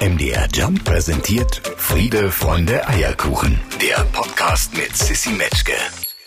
MDR Jump präsentiert Friede, Freunde, Eierkuchen. Der Podcast mit Sissy Metzke.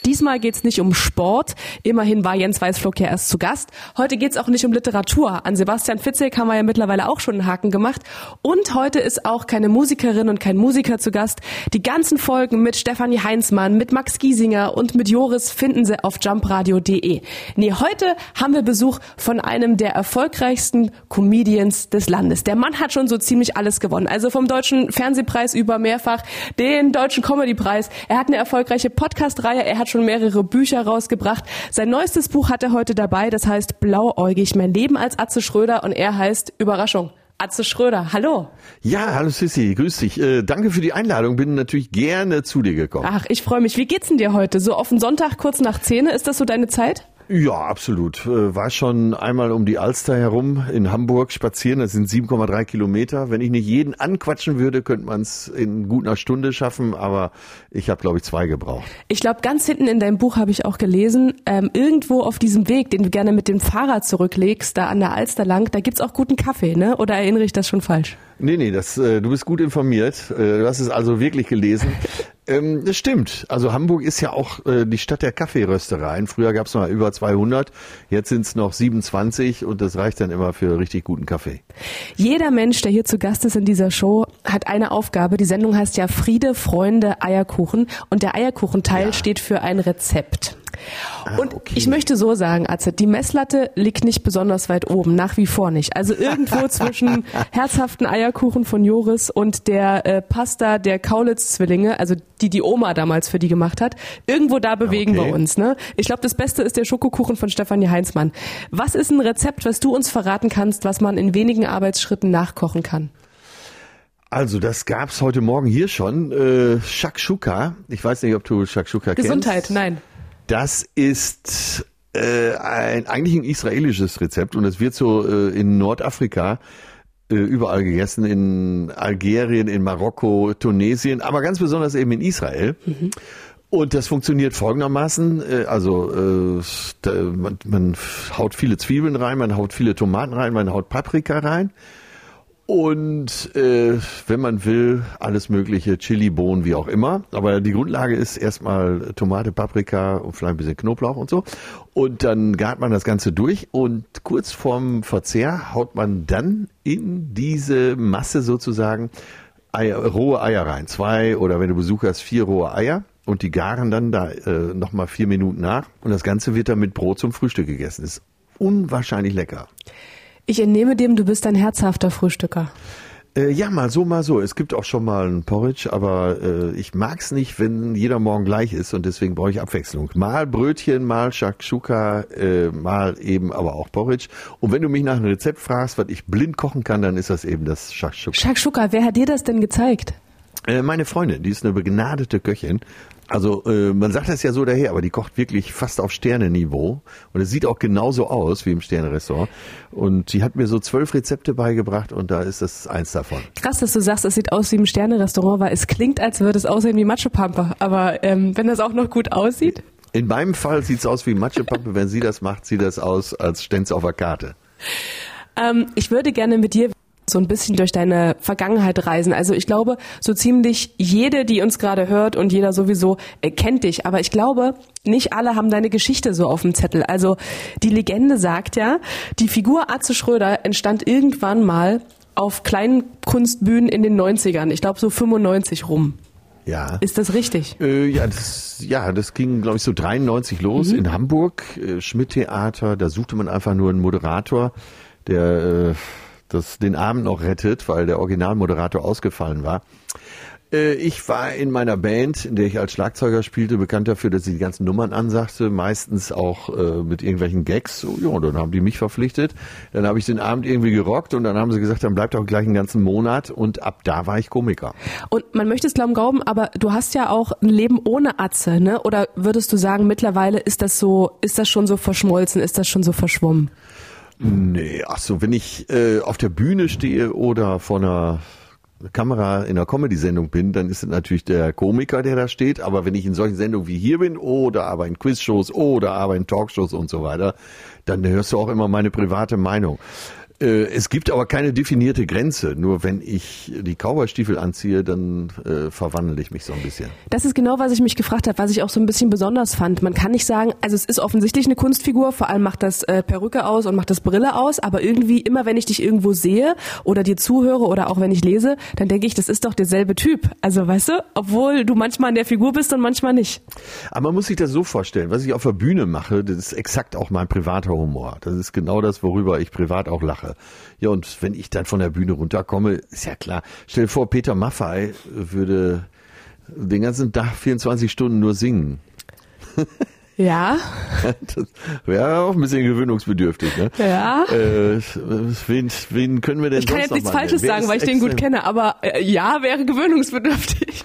Diesmal geht's nicht um Sport. Immerhin war Jens Weißflog ja erst zu Gast. Heute geht's auch nicht um Literatur. An Sebastian Fitzek haben wir ja mittlerweile auch schon einen Haken gemacht. Und heute ist auch keine Musikerin und kein Musiker zu Gast. Die ganzen Folgen mit Stefanie Heinzmann, mit Max Giesinger und mit Joris finden Sie auf jumpradio.de. Nee, heute haben wir Besuch von einem der erfolgreichsten Comedians des Landes. Der Mann hat schon so ziemlich alles gewonnen. Also vom Deutschen Fernsehpreis über mehrfach den Deutschen Comedypreis. Er hat eine erfolgreiche Podcast-Reihe. Er hat schon mehrere Bücher rausgebracht. Sein neuestes Buch hat er heute dabei, das heißt Blauäugig, mein Leben als Atze Schröder und er heißt Überraschung. Atze Schröder, hallo. Ja, hallo Sissi, grüß dich. Äh, danke für die Einladung, bin natürlich gerne zu dir gekommen. Ach, ich freue mich. Wie geht's denn dir heute? So auf den Sonntag kurz nach Zähne, ist das so deine Zeit? Ja, absolut. Äh, war schon einmal um die Alster herum in Hamburg spazieren. Das sind 7,3 Kilometer. Wenn ich nicht jeden anquatschen würde, könnte man es in gut einer Stunde schaffen. Aber ich habe, glaube ich, zwei gebraucht. Ich glaube, ganz hinten in deinem Buch habe ich auch gelesen, ähm, irgendwo auf diesem Weg, den du gerne mit dem Fahrrad zurücklegst, da an der Alster lang, da gibt's auch guten Kaffee, ne? Oder erinnere ich das schon falsch? Nee, nee, das, äh, du bist gut informiert. Äh, du hast es also wirklich gelesen. Ähm, das stimmt. Also Hamburg ist ja auch äh, die Stadt der Kaffeeröstereien. Früher gab es mal über 200, jetzt sind es noch 27 und das reicht dann immer für richtig guten Kaffee. Jeder Mensch, der hier zu Gast ist in dieser Show, hat eine Aufgabe. Die Sendung heißt ja Friede, Freunde, Eierkuchen und der Eierkuchenteil Ja. steht für ein Rezept. Und Ah, okay. ich möchte so sagen, Atze, die Messlatte liegt nicht besonders weit oben, nach wie vor nicht. Also irgendwo zwischen herzhaften Eierkuchen von Joris und der äh, Pasta der Kaulitz-Zwillinge, also die die Oma damals für die gemacht hat, irgendwo da bewegen Okay. wir uns. Ne? Ich glaube, das Beste ist der Schokokuchen von Stefanie Heinzmann. Was ist ein Rezept, was du uns verraten kannst, was man in wenigen Arbeitsschritten nachkochen kann? Also das gab's heute Morgen hier schon. Äh, Shakshuka. Ich weiß nicht, ob du Shakshuka Gesundheit, kennst. nein. Das ist äh, ein, eigentlich ein israelisches Rezept und es wird so äh, in Nordafrika äh, überall gegessen, in Algerien, in Marokko, Tunesien, aber ganz besonders eben in Israel. Und das funktioniert folgendermaßen, äh, also äh, man, man haut viele Zwiebeln rein, man haut viele Tomaten rein, man haut Paprika rein und äh, wenn man will, alles mögliche, Chili, Bohnen, wie auch immer. Aber die Grundlage ist erstmal Tomate, Paprika und vielleicht ein bisschen Knoblauch und so. Und dann gart man das Ganze durch und kurz vorm Verzehr haut man dann in diese Masse sozusagen Eier, rohe Eier rein. Zwei oder wenn du Besuch hast, vier rohe Eier. Und die garen dann da äh, nochmal vier Minuten nach. Und das Ganze wird dann mit Brot zum Frühstück gegessen. ist unwahrscheinlich lecker. Ich entnehme dem, du bist ein herzhafter Frühstücker. Äh, ja, mal so, mal so. Es gibt auch schon mal ein Porridge, aber äh, ich mag's nicht, wenn jeder Morgen gleich ist und deswegen brauche ich Abwechslung. Mal Brötchen, mal Shakshuka, äh, mal eben aber auch Porridge. Und wenn du mich nach einem Rezept fragst, was ich blind kochen kann, dann ist das eben das Shakshuka. Shakshuka, wer hat dir das denn gezeigt? Äh, meine Freundin, die ist eine begnadete Köchin. Also äh, man sagt das ja so daher, aber die kocht wirklich fast auf Sterneniveau und es sieht auch genauso aus wie im Sternerestaurant. Und sie hat mir so zwölf Rezepte beigebracht und da ist das eins davon. Krass, dass du sagst, es sieht aus wie im Sterne-Restaurant, weil es klingt, als würde es aussehen wie Matschepampe. Aber ähm, wenn das auch noch gut aussieht. In meinem Fall sieht's aus wie Matschepappe. Wenn sie das macht, sieht das aus, als ständ's auf der Karte. Ähm, ich würde gerne mit dir so ein bisschen durch deine Vergangenheit reisen. Also ich glaube, so ziemlich jede, die uns gerade hört und jeder sowieso äh, kennt dich. Aber ich glaube, nicht alle haben deine Geschichte so auf dem Zettel. Also die Legende sagt ja, die Figur Atze Schröder entstand irgendwann mal auf kleinen Kunstbühnen in den 90ern. Ich glaube so 95 rum. Ja. Ist das richtig? Äh, ja, das, ja, das ging, glaube ich, so 93 los in Hamburg, äh, Schmidt-Theater. Da suchte man einfach nur einen Moderator, der äh, das, den Abend noch rettet, weil der Originalmoderator ausgefallen war. Äh, ich war in meiner Band, in der ich als Schlagzeuger spielte, bekannt dafür, dass ich die ganzen Nummern ansagte, meistens auch äh, mit irgendwelchen Gags. So, ja, dann haben die mich verpflichtet. Dann habe ich den Abend irgendwie gerockt und dann haben sie gesagt, dann bleibt auch gleich einen ganzen Monat und ab da war ich Komiker. Und man möchte es glauben, glauben, aber du hast ja auch ein Leben ohne Atze, ne? Oder würdest du sagen, mittlerweile ist das so, ist das schon so verschmolzen, ist das schon so verschwommen? Nee, ach so, wenn ich äh, auf der Bühne stehe oder vor einer Kamera in einer Comedy-Sendung bin, dann ist es natürlich der Komiker, der da steht. Aber wenn ich in solchen Sendungen wie hier bin oder aber in Quizshows oder aber in Talkshows und so weiter, dann hörst du auch immer meine private Meinung. Äh, es gibt aber keine definierte Grenze. Nur wenn ich die Cowboystiefel anziehe, dann äh, verwandle ich mich so ein bisschen. Das ist genau, was ich mich gefragt habe, was ich auch so ein bisschen besonders fand. Man kann nicht sagen, also es ist offensichtlich eine Kunstfigur, vor allem macht das äh, Perücke aus und macht das Brille aus, aber irgendwie immer, wenn ich dich irgendwo sehe oder dir zuhöre oder auch wenn ich lese, dann denke ich, das ist doch derselbe Typ. Also weißt du, obwohl du manchmal in der Figur bist und manchmal nicht. Aber man muss sich das so vorstellen, was ich auf der Bühne mache, das ist exakt auch mein privater Humor. Das ist genau das, worüber ich privat auch lache. Ja, und wenn ich dann von der Bühne runterkomme, ist ja klar. Stell dir vor, Peter Maffei würde den ganzen Tag 24 Stunden nur singen. Ja. Das wäre auch ein bisschen gewöhnungsbedürftig, ne? Ja. Äh, wen, wen können wir denn Ich kann jetzt nichts Falsches sagen, weil ich den gut kenne, aber äh, ja, wäre gewöhnungsbedürftig.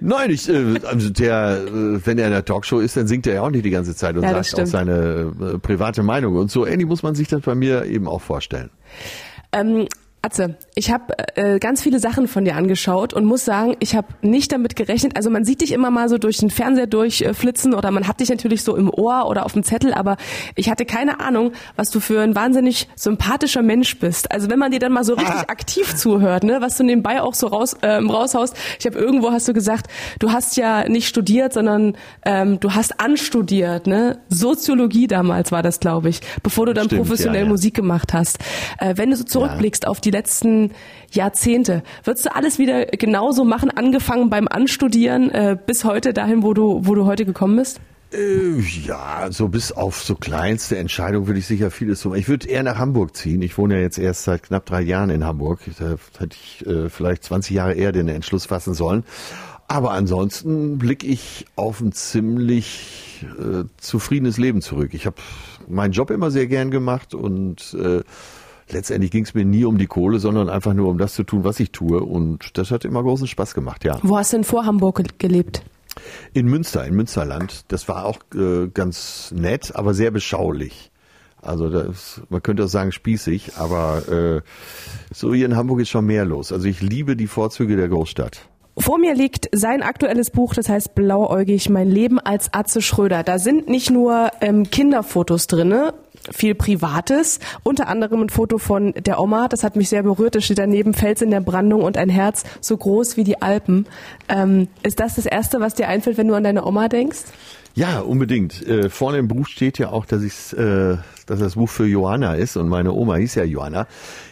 Nein, ich, äh, also der, äh, wenn er in der Talkshow ist, dann singt er ja auch nicht die ganze Zeit und Ja, das sagt auch stimmt. seine äh, private Meinung. Und so ähnlich muss man sich das bei mir eben auch vorstellen. Ähm, Atze, ich habe äh, ganz viele Sachen von dir angeschaut und muss sagen, ich habe nicht damit gerechnet. Also man sieht dich immer mal so durch den Fernseher durchflitzen oder man hat dich natürlich so im Ohr oder auf dem Zettel, aber ich hatte keine Ahnung, was du für ein wahnsinnig sympathischer Mensch bist. Also wenn man dir dann mal so richtig aktiv zuhört, ne, was du nebenbei auch so raus, ähm, raushaust. Ich habe irgendwo hast du gesagt, du hast ja nicht studiert, sondern ähm, du hast anstudiert, ne? Soziologie damals war das, glaube ich, bevor du dann Stimmt, professionell ja, ja. Musik gemacht hast. Äh, wenn du so zurückblickst auf die letzten Jahrzehnte, würdest du alles wieder genauso machen, angefangen beim Anstudieren äh, bis heute dahin, wo du, wo du heute gekommen bist? Äh, ja, so bis auf so kleinste Entscheidungen würde ich sicher vieles so. Ich würde eher nach Hamburg ziehen. Ich wohne ja jetzt erst seit knapp drei Jahren in Hamburg. Da hätte ich äh, vielleicht 20 Jahre eher den Entschluss fassen sollen. Aber ansonsten blicke ich auf ein ziemlich äh, zufriedenes Leben zurück. Ich habe meinen Job immer sehr gern gemacht und äh, letztendlich ging es mir nie um die Kohle, sondern einfach nur um das zu tun, was ich tue. Und das hat immer großen Spaß gemacht, ja. Wo hast du denn vor Hamburg ge- gelebt? In Münster, in Münsterland. Das war auch äh, ganz nett, aber sehr beschaulich. Also das, man könnte auch sagen spießig, aber äh, so hier in Hamburg ist schon mehr los. Also ich liebe die Vorzüge der Großstadt. Vor mir liegt sein aktuelles Buch, das heißt Blauäugig, mein Leben als Atze Schröder. Da sind nicht nur ähm, Kinderfotos drinne, viel Privates, unter anderem ein Foto von der Oma, das hat mich sehr berührt, da steht daneben Fels in der Brandung und ein Herz so groß wie die Alpen. Ähm, ist das das Erste, was dir einfällt, wenn du an deine Oma denkst? Ja, unbedingt. Äh, vorne im Buch steht ja auch, dass ich, äh, dass das Buch für Johanna ist und meine Oma hieß ja Johanna.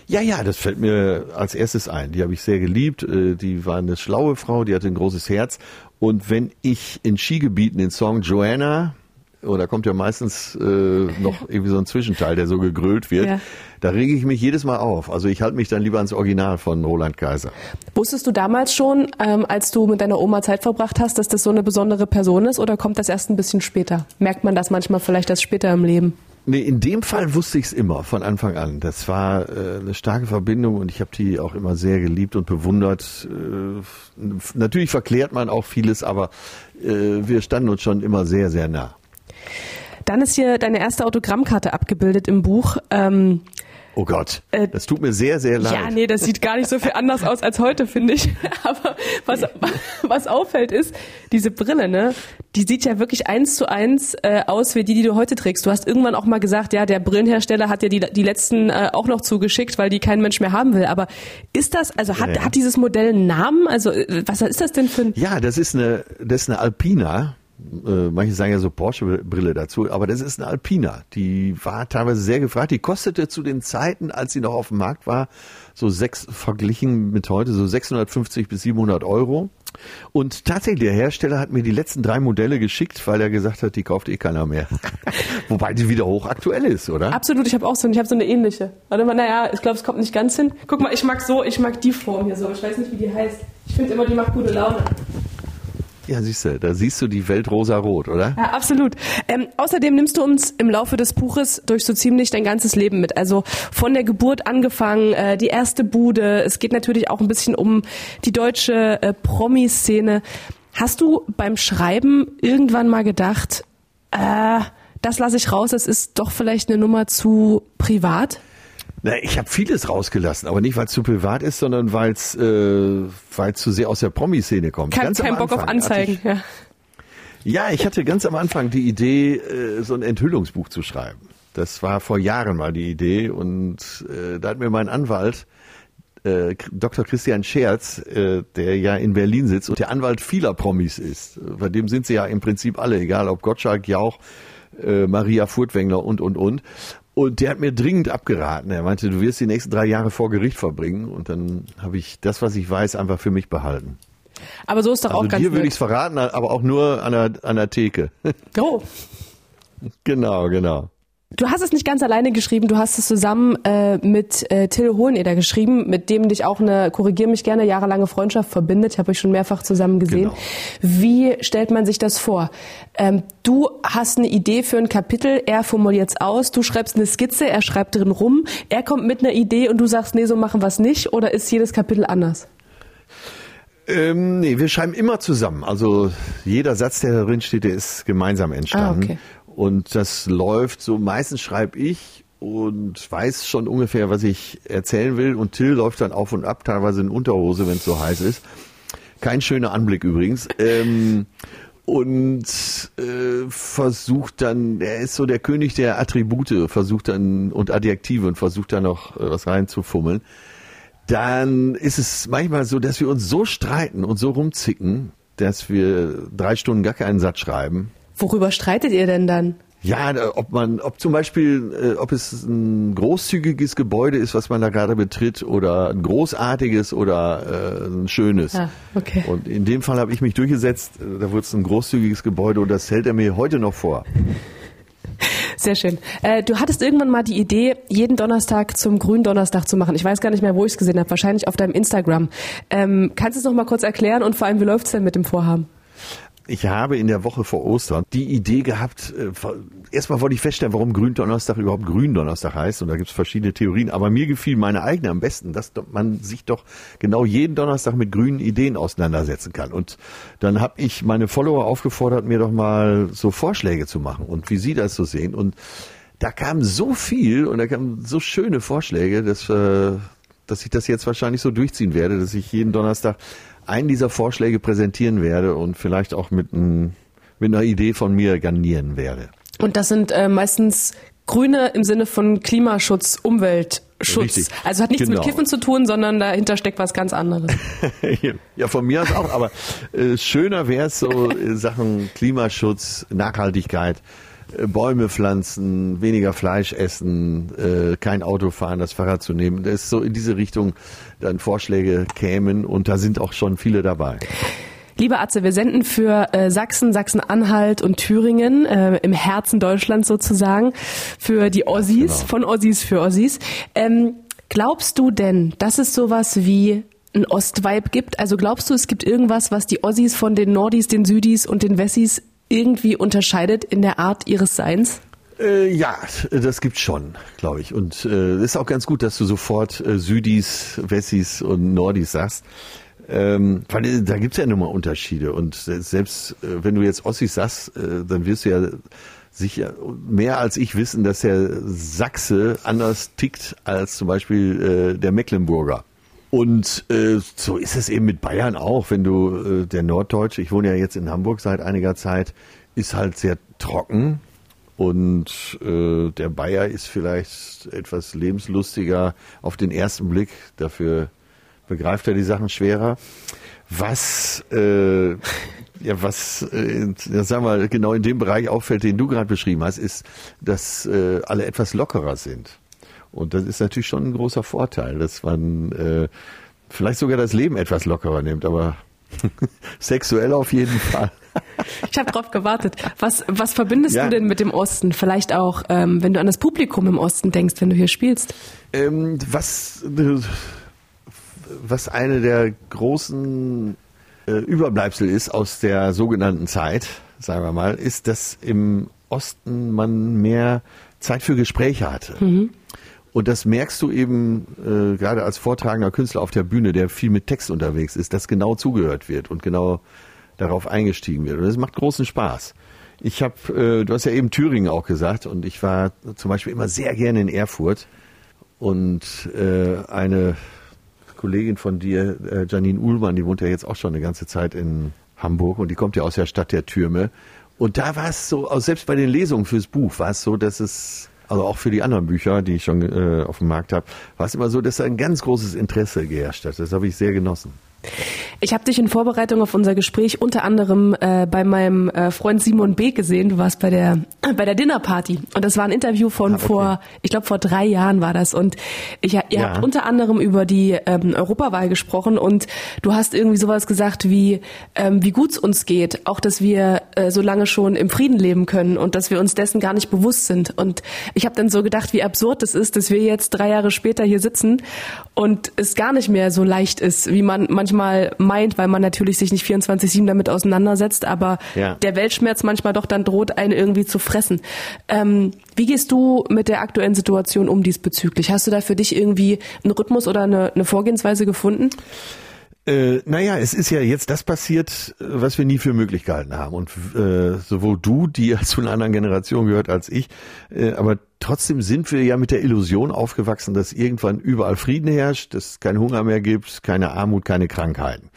Ja, ja, das fällt mir als erstes ein. Die habe ich sehr geliebt. Äh, die war eine schlaue Frau, die hatte ein großes Herz. Und wenn ich in Skigebieten den Song Joanna, oder da kommt ja meistens äh, noch irgendwie so ein Zwischenteil, der so gegrölt wird, Ja. da rege ich mich jedes Mal auf. Also ich halte mich dann lieber ans Original von Roland Kaiser. Wusstest du damals schon, ähm, als du mit deiner Oma Zeit verbracht hast, dass das so eine besondere Person ist oder kommt das erst ein bisschen später? Merkt man das manchmal vielleicht erst später im Leben? Nee, in dem Fall wusste ich es immer von Anfang an. Das war äh, eine starke Verbindung und ich habe die auch immer sehr geliebt und bewundert. Äh, natürlich verklärt man auch vieles, aber äh, wir standen uns schon immer sehr, sehr nah. Dann ist hier deine erste Autogrammkarte abgebildet im Buch. Ähm, Oh Gott, Äh, das tut mir sehr, sehr leid. ja, nee, das sieht gar nicht so viel anders aus als heute, finde ich. Aber was, was auffällt ist, diese Brille, ne, die sieht ja wirklich eins zu eins äh, aus wie die, die du heute trägst. Du hast irgendwann auch mal gesagt, ja, der Brillenhersteller hat dir die, die letzten äh, auch noch zugeschickt, weil die kein Mensch mehr haben will. Aber ist das, also hat, Ja. hat dieses Modell einen Namen? Also äh, was ist das denn für ein... Ja, das ist eine, das ist eine Alpina. Äh, manche sagen ja so Porsche-Brille dazu, aber das ist eine Alpina. Die war teilweise sehr gefragt. Die kostete zu den Zeiten, als sie noch auf dem Markt war, so sechs, verglichen mit heute, so 650 bis 700 Euro. Und tatsächlich, der Hersteller hat mir die letzten drei Modelle geschickt, weil er gesagt hat, die kauft eh keiner mehr. Wobei die wieder hochaktuell ist, oder? Absolut, ich habe auch so, ich habe so eine ähnliche. Warte mal, naja, ich glaube, es kommt nicht ganz hin. Guck mal, ich mag so, ich mag die Form hier so. Ich weiß nicht, wie die heißt. Ich finde immer, die macht gute Laune. Ja, siehst du, da siehst du die Welt rosa-rot, oder? Ja, absolut. Ähm, außerdem nimmst du uns im Laufe des Buches durch so ziemlich dein ganzes Leben mit. Also von der Geburt angefangen, äh, die erste Bude. Es geht natürlich auch ein bisschen um die deutsche äh, Promi-Szene. Hast du beim Schreiben irgendwann mal gedacht, äh, das lasse ich raus, es ist doch vielleicht eine Nummer zu privat? Na, ich habe vieles rausgelassen, aber nicht, weil es zu privat ist, sondern weil es äh, weil's zu sehr aus der Promi-Szene kommt. Kein, Ganz am kein Bock auf Anzeigen. Ja. Ich, ja, ich hatte ganz am Anfang die Idee, äh, so ein Enthüllungsbuch zu schreiben. Das war vor Jahren mal die Idee und äh, da hat mir mein Anwalt äh, Dr. Christian Scherz, äh, der ja in Berlin sitzt und der Anwalt vieler Promis ist. Bei dem sind sie ja im Prinzip alle, egal ob Gottschalk, Jauch, äh, Maria Furtwängler und, und, und. Und der hat mir dringend abgeraten. Er meinte, du wirst die nächsten drei Jahre vor Gericht verbringen. Und dann habe ich das, was ich weiß, einfach für mich behalten. Aber so ist doch also auch ganz Dir würde ich es verraten, aber auch nur an der, an der Theke. Oh. genau, genau. Du hast es nicht ganz alleine geschrieben, du hast es zusammen äh, mit äh, Till Hoheneder geschrieben, mit dem dich auch eine, korrigier mich gerne, jahrelange Freundschaft verbindet. Ich habe euch schon mehrfach zusammen gesehen. Genau. Wie stellt man sich das vor? Ähm, du hast eine Idee für ein Kapitel, er formuliert es aus, du schreibst eine Skizze, er schreibt drin rum, er kommt mit einer Idee und du sagst, nee, so machen wir es nicht, oder ist jedes Kapitel anders? Ähm, nee, wir schreiben immer zusammen. Also jeder Satz, der da drin steht, der ist gemeinsam entstanden. Ah, okay. Und das läuft so, meistens schreibe ich und weiß schon ungefähr, was ich erzählen will. Und Till läuft dann auf und ab, teilweise in Unterhose, wenn es so heiß ist. Kein schöner Anblick übrigens. Ähm, und äh, versucht dann, er ist so der König der Attribute, versucht dann und Adjektive und versucht dann noch äh, was reinzufummeln dann ist es manchmal so, dass wir uns so streiten und so rumzicken, dass wir drei Stunden gar keinen Satz schreiben. Worüber streitet ihr denn dann? Ja, ob man, ob zum Beispiel, äh, ob es ein großzügiges Gebäude ist, was man da gerade betritt, oder ein großartiges oder äh, ein schönes. Ah, okay. Und in dem Fall habe ich mich durchgesetzt. äh, Da wurde es ein großzügiges Gebäude und das hält er mir heute noch vor. Sehr schön. Äh, du hattest irgendwann mal die Idee, jeden Donnerstag zum Gründonnerstag zu machen. Ich weiß gar nicht mehr, wo ich es gesehen habe. Wahrscheinlich auf deinem Instagram. Ähm, kannst du es noch mal kurz erklären und vor allem, wie läuft's denn mit dem Vorhaben? Ich habe in der Woche vor Ostern die Idee gehabt, äh, erstmal wollte ich feststellen, warum Gründonnerstag überhaupt Gründonnerstag heißt. Und da gibt es verschiedene Theorien. Aber mir gefiel meine eigene am besten, dass man sich doch genau jeden Donnerstag mit grünen Ideen auseinandersetzen kann. Und dann habe ich meine Follower aufgefordert, mir doch mal so Vorschläge zu machen und wie sie das so sehen. Und da kam so viel und da kamen so schöne Vorschläge, dass, äh, dass ich das jetzt wahrscheinlich so durchziehen werde, dass ich jeden Donnerstag einen dieser Vorschläge präsentieren werde und vielleicht auch mit, ein, mit einer Idee von mir garnieren werde. Und das sind äh, meistens Grüne im Sinne von Klimaschutz, Umweltschutz. Richtig. Also hat nichts Genau. mit Kiffen zu tun, sondern dahinter steckt was ganz anderes. ja, von mir aus auch, aber äh, schöner wäre es so äh, Sachen Klimaschutz, Nachhaltigkeit, Bäume pflanzen, weniger Fleisch essen, äh, kein Auto fahren, das Fahrrad zu nehmen. Das ist so in diese Richtung dann Vorschläge kämen und da sind auch schon viele dabei. Liebe Atze, wir senden für äh, Sachsen, Sachsen-Anhalt und Thüringen, äh, im Herzen Deutschlands sozusagen, für die Ossis, Genau. von Ossis für Ossis. Ähm, glaubst du denn, dass es sowas wie ein Ostvibe gibt? Also glaubst du, es gibt irgendwas, was die Ossis von den Nordis, den Südis und den Wessis irgendwie unterscheidet in der Art ihres Seins? Äh, ja, das gibt's schon, glaube ich. Und äh, ist auch ganz gut, dass du sofort äh, Südis, Wessis und Nordis sagst. Ähm, weil äh, da gibt's ja nun mal Unterschiede. Und se- selbst äh, wenn du jetzt Ossis sagst, äh, dann wirst du ja sicher mehr als ich wissen, dass der Sachse anders tickt als zum Beispiel äh, der Mecklenburger. Und äh, so ist es eben mit Bayern auch, wenn du äh, der Norddeutsche, ich wohne ja jetzt in Hamburg seit einiger Zeit, ist halt sehr trocken und äh, der Bayer ist vielleicht etwas lebenslustiger auf den ersten Blick, dafür begreift er die Sachen schwerer. Was äh, ja was äh, ja, sagen wir genau in dem Bereich auffällt, den du gerade beschrieben hast, ist, dass äh, alle etwas lockerer sind. Und das ist natürlich schon ein großer Vorteil, dass man äh, vielleicht sogar das Leben etwas lockerer nimmt, aber sexuell auf jeden Fall. Ich habe drauf gewartet. Was, was verbindest Ja. du denn mit dem Osten? Vielleicht auch, ähm, wenn du an das Publikum im Osten denkst, wenn du hier spielst. Ähm, was, was eine der großen äh, Überbleibsel ist aus der sogenannten Zeit, sagen wir mal, ist, dass im Osten man mehr Zeit für Gespräche hatte. Und das merkst du eben äh, gerade als vortragender Künstler auf der Bühne, der viel mit Text unterwegs ist, dass genau zugehört wird und genau darauf eingestiegen wird. Und das macht großen Spaß. Ich habe, äh, du hast ja eben Thüringen auch gesagt, und ich war zum Beispiel immer sehr gerne in Erfurt. Und äh, eine Kollegin von dir, äh, Janine Uhlmann, die wohnt ja jetzt auch schon eine ganze Zeit in Hamburg und die kommt ja aus der Stadt der Türme. Und da war es so, selbst bei den Lesungen fürs Buch war es so, dass es also auch für die anderen Bücher, die ich schon äh, auf dem Markt habe, war es immer so, dass da ein ganz großes Interesse geherrscht hat. Das habe ich sehr genossen. Ich habe dich in Vorbereitung auf unser Gespräch unter anderem äh, bei meinem äh, Freund Simon B. gesehen. Du warst bei der äh, bei der Dinnerparty und das war ein Interview von ah, okay. vor, ich glaube vor drei Jahren war das. Und ich, ihr ja. habt unter anderem über die ähm, Europawahl gesprochen und du hast irgendwie sowas gesagt wie ähm, wie gut es uns geht, auch dass wir äh, so lange schon im Frieden leben können und dass wir uns dessen gar nicht bewusst sind. Und ich habe dann so gedacht, wie absurd es ist, dass wir jetzt drei Jahre später hier sitzen und es gar nicht mehr so leicht ist, wie man manchmal meint, weil man natürlich sich nicht 24-7 damit auseinandersetzt, aber ja. der Weltschmerz manchmal doch dann droht, einen irgendwie zu fressen. Ähm, wie gehst du mit der aktuellen Situation um diesbezüglich? Hast du da für dich irgendwie einen Rhythmus oder eine, eine Vorgehensweise gefunden? Äh, naja, es ist ja jetzt das passiert, was wir nie für möglich gehalten haben. Und äh, sowohl du, die ja zu einer anderen Generation gehört als ich, äh, aber trotzdem sind wir ja mit der Illusion aufgewachsen, dass irgendwann überall Frieden herrscht, dass es keinen Hunger mehr gibt, keine Armut, keine Krankheiten.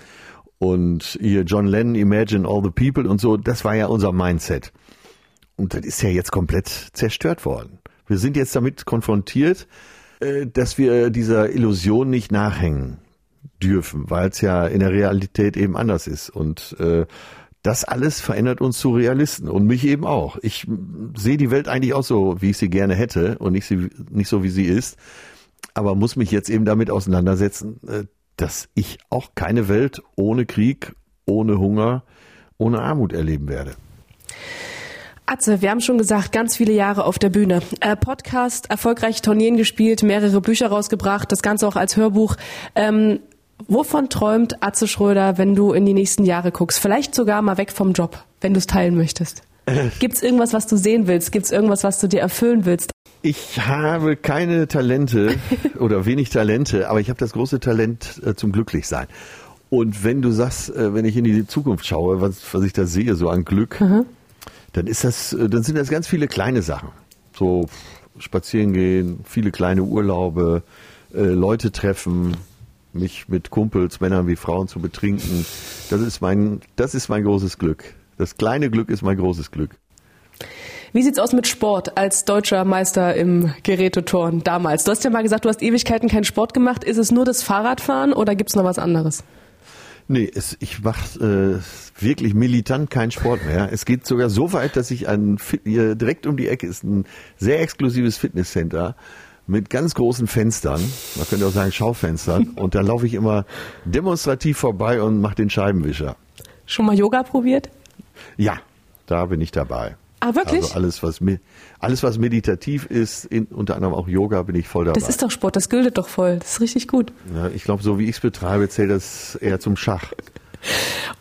Und hier John Lennon, Imagine All the People und so, das war ja unser Mindset. Und das ist ja jetzt komplett zerstört worden. Wir sind jetzt damit konfrontiert, äh, dass wir dieser Illusion nicht nachhängen dürfen, weil es ja in der Realität eben anders ist. Und äh, das alles verändert uns zu Realisten und mich eben auch. Ich sehe die Welt eigentlich auch so, wie ich sie gerne hätte und nicht, sie, nicht so, wie sie ist. Aber muss mich jetzt eben damit auseinandersetzen, äh, dass ich auch keine Welt ohne Krieg, ohne Hunger, ohne Armut erleben werde. Atze, wir haben schon gesagt, ganz viele Jahre auf der Bühne. Äh, Podcast, erfolgreich Turnieren gespielt, mehrere Bücher rausgebracht, das Ganze auch als Hörbuch. Ähm, Wovon träumt Atze Schröder, wenn du in die nächsten Jahre guckst? Vielleicht sogar mal weg vom Job, wenn du es teilen möchtest. Gibt es irgendwas, was du sehen willst? Gibt es irgendwas, was du dir erfüllen willst? Ich habe keine Talente oder wenig Talente, aber ich habe das große Talent äh, zum Glücklichsein. Und wenn du sagst, äh, wenn ich in die Zukunft schaue, was, was ich da sehe, so an Glück, mhm. dann ist das, äh, dann sind das ganz viele kleine Sachen. So spazieren gehen, viele kleine Urlaube, äh, Leute treffen, mich mit Kumpels, Männern wie Frauen zu betrinken. Das ist mein, das ist mein großes Glück. Das kleine Glück ist mein großes Glück. Wie sieht's aus mit Sport als deutscher Meister im Geräteturn damals? Du hast ja mal gesagt, du hast Ewigkeiten keinen Sport gemacht. Ist es nur das Fahrradfahren oder gibt's noch was anderes? Nee, es, ich mache äh, wirklich militant keinen Sport mehr. Es geht sogar so weit, dass ich ein direkt um die Ecke ist ein sehr exklusives Fitnesscenter mit ganz großen Fenstern, man könnte auch sagen Schaufenstern, und da laufe ich immer demonstrativ vorbei und mache den Scheibenwischer. Schon mal Yoga probiert? Ja, da bin ich dabei. Ah, wirklich? Also alles, was, alles, was meditativ ist, in, unter anderem auch Yoga, bin ich voll dabei. Das ist doch Sport, das gilt doch voll. Das ist richtig gut. Ja, ich glaube, so wie ich es betreibe, zählt das eher zum Schach.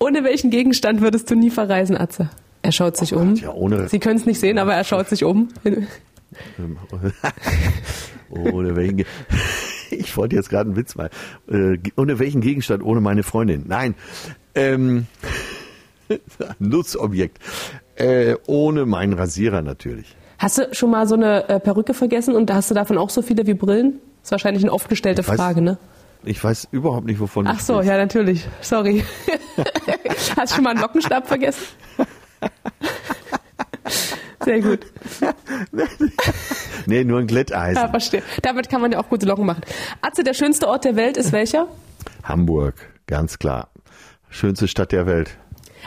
Ohne welchen Gegenstand würdest du nie verreisen, Atze? Er schaut sich oh um. ja, Sie können es nicht sehen, aber er schaut sich um. ohne welchen, ich wollte jetzt gerade einen Witz mal, äh, ohne welchen Gegenstand, ohne meine Freundin. Nein, ähm, Nutzobjekt, äh, ohne meinen Rasierer natürlich. Hast du schon mal so eine äh, Perücke vergessen und hast du davon auch so viele wie Brillen? Das ist wahrscheinlich eine oft gestellte weiß, Frage, ne? Ich weiß überhaupt nicht, wovon Ach so, ja, natürlich. Sorry. hast du schon mal einen Lockenstab vergessen? Sehr gut. nee, nur ein Glätteisen. Ja, verstehe. Damit kann man ja auch gute Locken machen. Atze, der schönste Ort der Welt ist welcher? Hamburg, ganz klar. Schönste Stadt der Welt.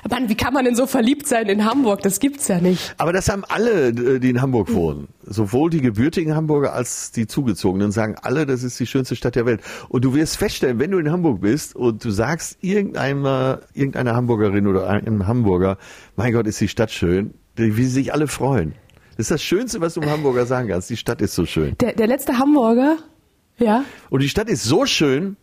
Mann, wie kann man denn so verliebt sein in Hamburg? Das gibt's ja nicht. Aber das haben alle, äh, die in Hamburg wohnen. Sowohl die gebürtigen Hamburger als die zugezogenen sagen alle, das ist die schönste Stadt der Welt. Und du wirst feststellen, wenn du in Hamburg bist und du sagst irgendeiner, irgendeiner Hamburgerin oder einem Hamburger, mein Gott, ist die Stadt schön, wie sie sich alle freuen. Das ist das Schönste, was du im Hamburger sagen kannst. Die Stadt ist so schön. Der, der letzte Hamburger, ja. Und die Stadt ist so schön,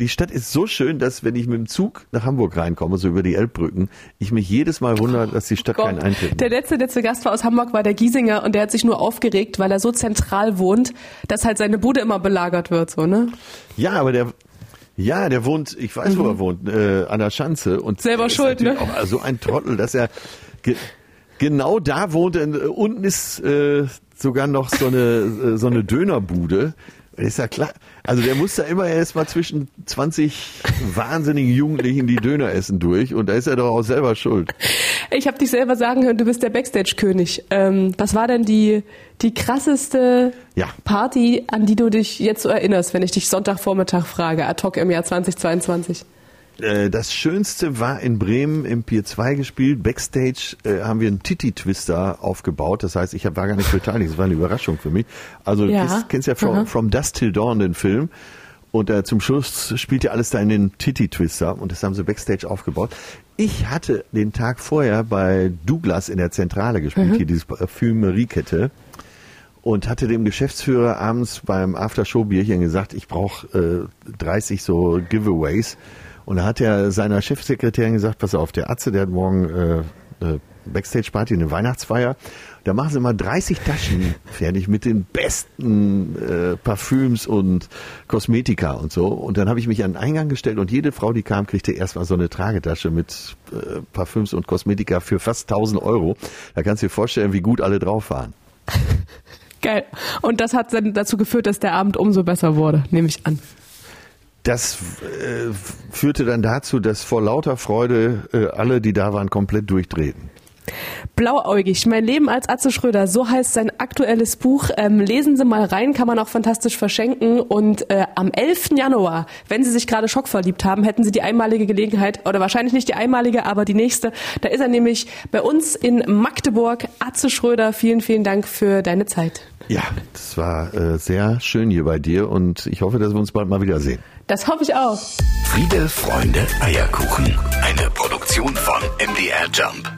die Stadt ist so schön, dass wenn ich mit dem Zug nach Hamburg reinkomme, so über die Elbbrücken, ich mich jedes Mal wundere, dass die Stadt oh keinen Eintritt hat. Der letzte, der zu Gast war aus Hamburg, war der Giesinger und der hat sich nur aufgeregt, weil er so zentral wohnt, dass halt seine Bude immer belagert wird, so, ne? Ja, aber der, ja, der wohnt, ich weiß, mhm. wo er wohnt, äh, an der Schanze und selber schuld, ne? Auch so ein Trottel, dass er genau da wohnt. Äh, unten ist äh, sogar noch so eine, äh, so eine Dönerbude. Ist ja klar. Also der muss da immer erst mal zwischen 20 wahnsinnigen Jugendlichen die Döner essen durch und da ist er doch auch selber schuld. Ich habe dich selber sagen hören, du bist der Backstage-König. Ähm, was war denn die, die krasseste Ja. Party, an die du dich jetzt so erinnerst, wenn ich dich Sonntagvormittag frage, ad hoc im Jahr 2022? Äh, Das Schönste war in Bremen im Pier 2 gespielt. Backstage äh, haben wir einen Titi-Twister aufgebaut. Das heißt, ich hab- war gar nicht beteiligt. Das war eine Überraschung für mich. Also Ja. du kennst, kennst ja From, Aha. From Dusk Till Dawn den Film. Und äh, zum Schluss spielt ja alles da in den Titi-Twister. Und das haben sie Backstage aufgebaut. Ich hatte den Tag vorher bei Douglas in der Zentrale gespielt, hier diese Parfümeriekette und hatte dem Geschäftsführer abends beim Aftershow-Bierchen gesagt, ich brauche äh, 30 so Giveaways. Und da hat er seiner Chefsekretärin gesagt, pass auf, der Atze, der hat morgen äh, eine Backstage-Party, eine Weihnachtsfeier. Da machen sie mal 30 Taschen fertig mit den besten äh, Parfüms und Kosmetika und so. Und dann habe ich mich an den Eingang gestellt und jede Frau, die kam, kriegte erstmal so eine Tragetasche mit äh, Parfüms und Kosmetika für fast 1000 Euro. Da kannst du dir vorstellen, wie gut alle drauf waren. Geil. Und das hat dann dazu geführt, dass der Abend umso besser wurde, nehme ich an. Das äh, führte dann dazu, dass vor lauter Freude äh, alle, die da waren, komplett durchdrehten. Blauäugig, mein Leben als Atze Schröder, so heißt sein aktuelles Buch. Ähm, lesen Sie mal rein, kann man auch fantastisch verschenken. Und äh, am 11. Januar, wenn Sie sich gerade schockverliebt haben, hätten Sie die einmalige Gelegenheit, oder wahrscheinlich nicht die einmalige, aber die nächste. Da ist er nämlich bei uns in Magdeburg. Atze Schröder, vielen, vielen Dank für deine Zeit. Ja, das war äh, sehr schön hier bei dir und ich hoffe, dass wir uns bald mal wiedersehen. Das hoffe ich auch. Friede, Freunde, Eierkuchen. Eine Produktion von MDR Jump.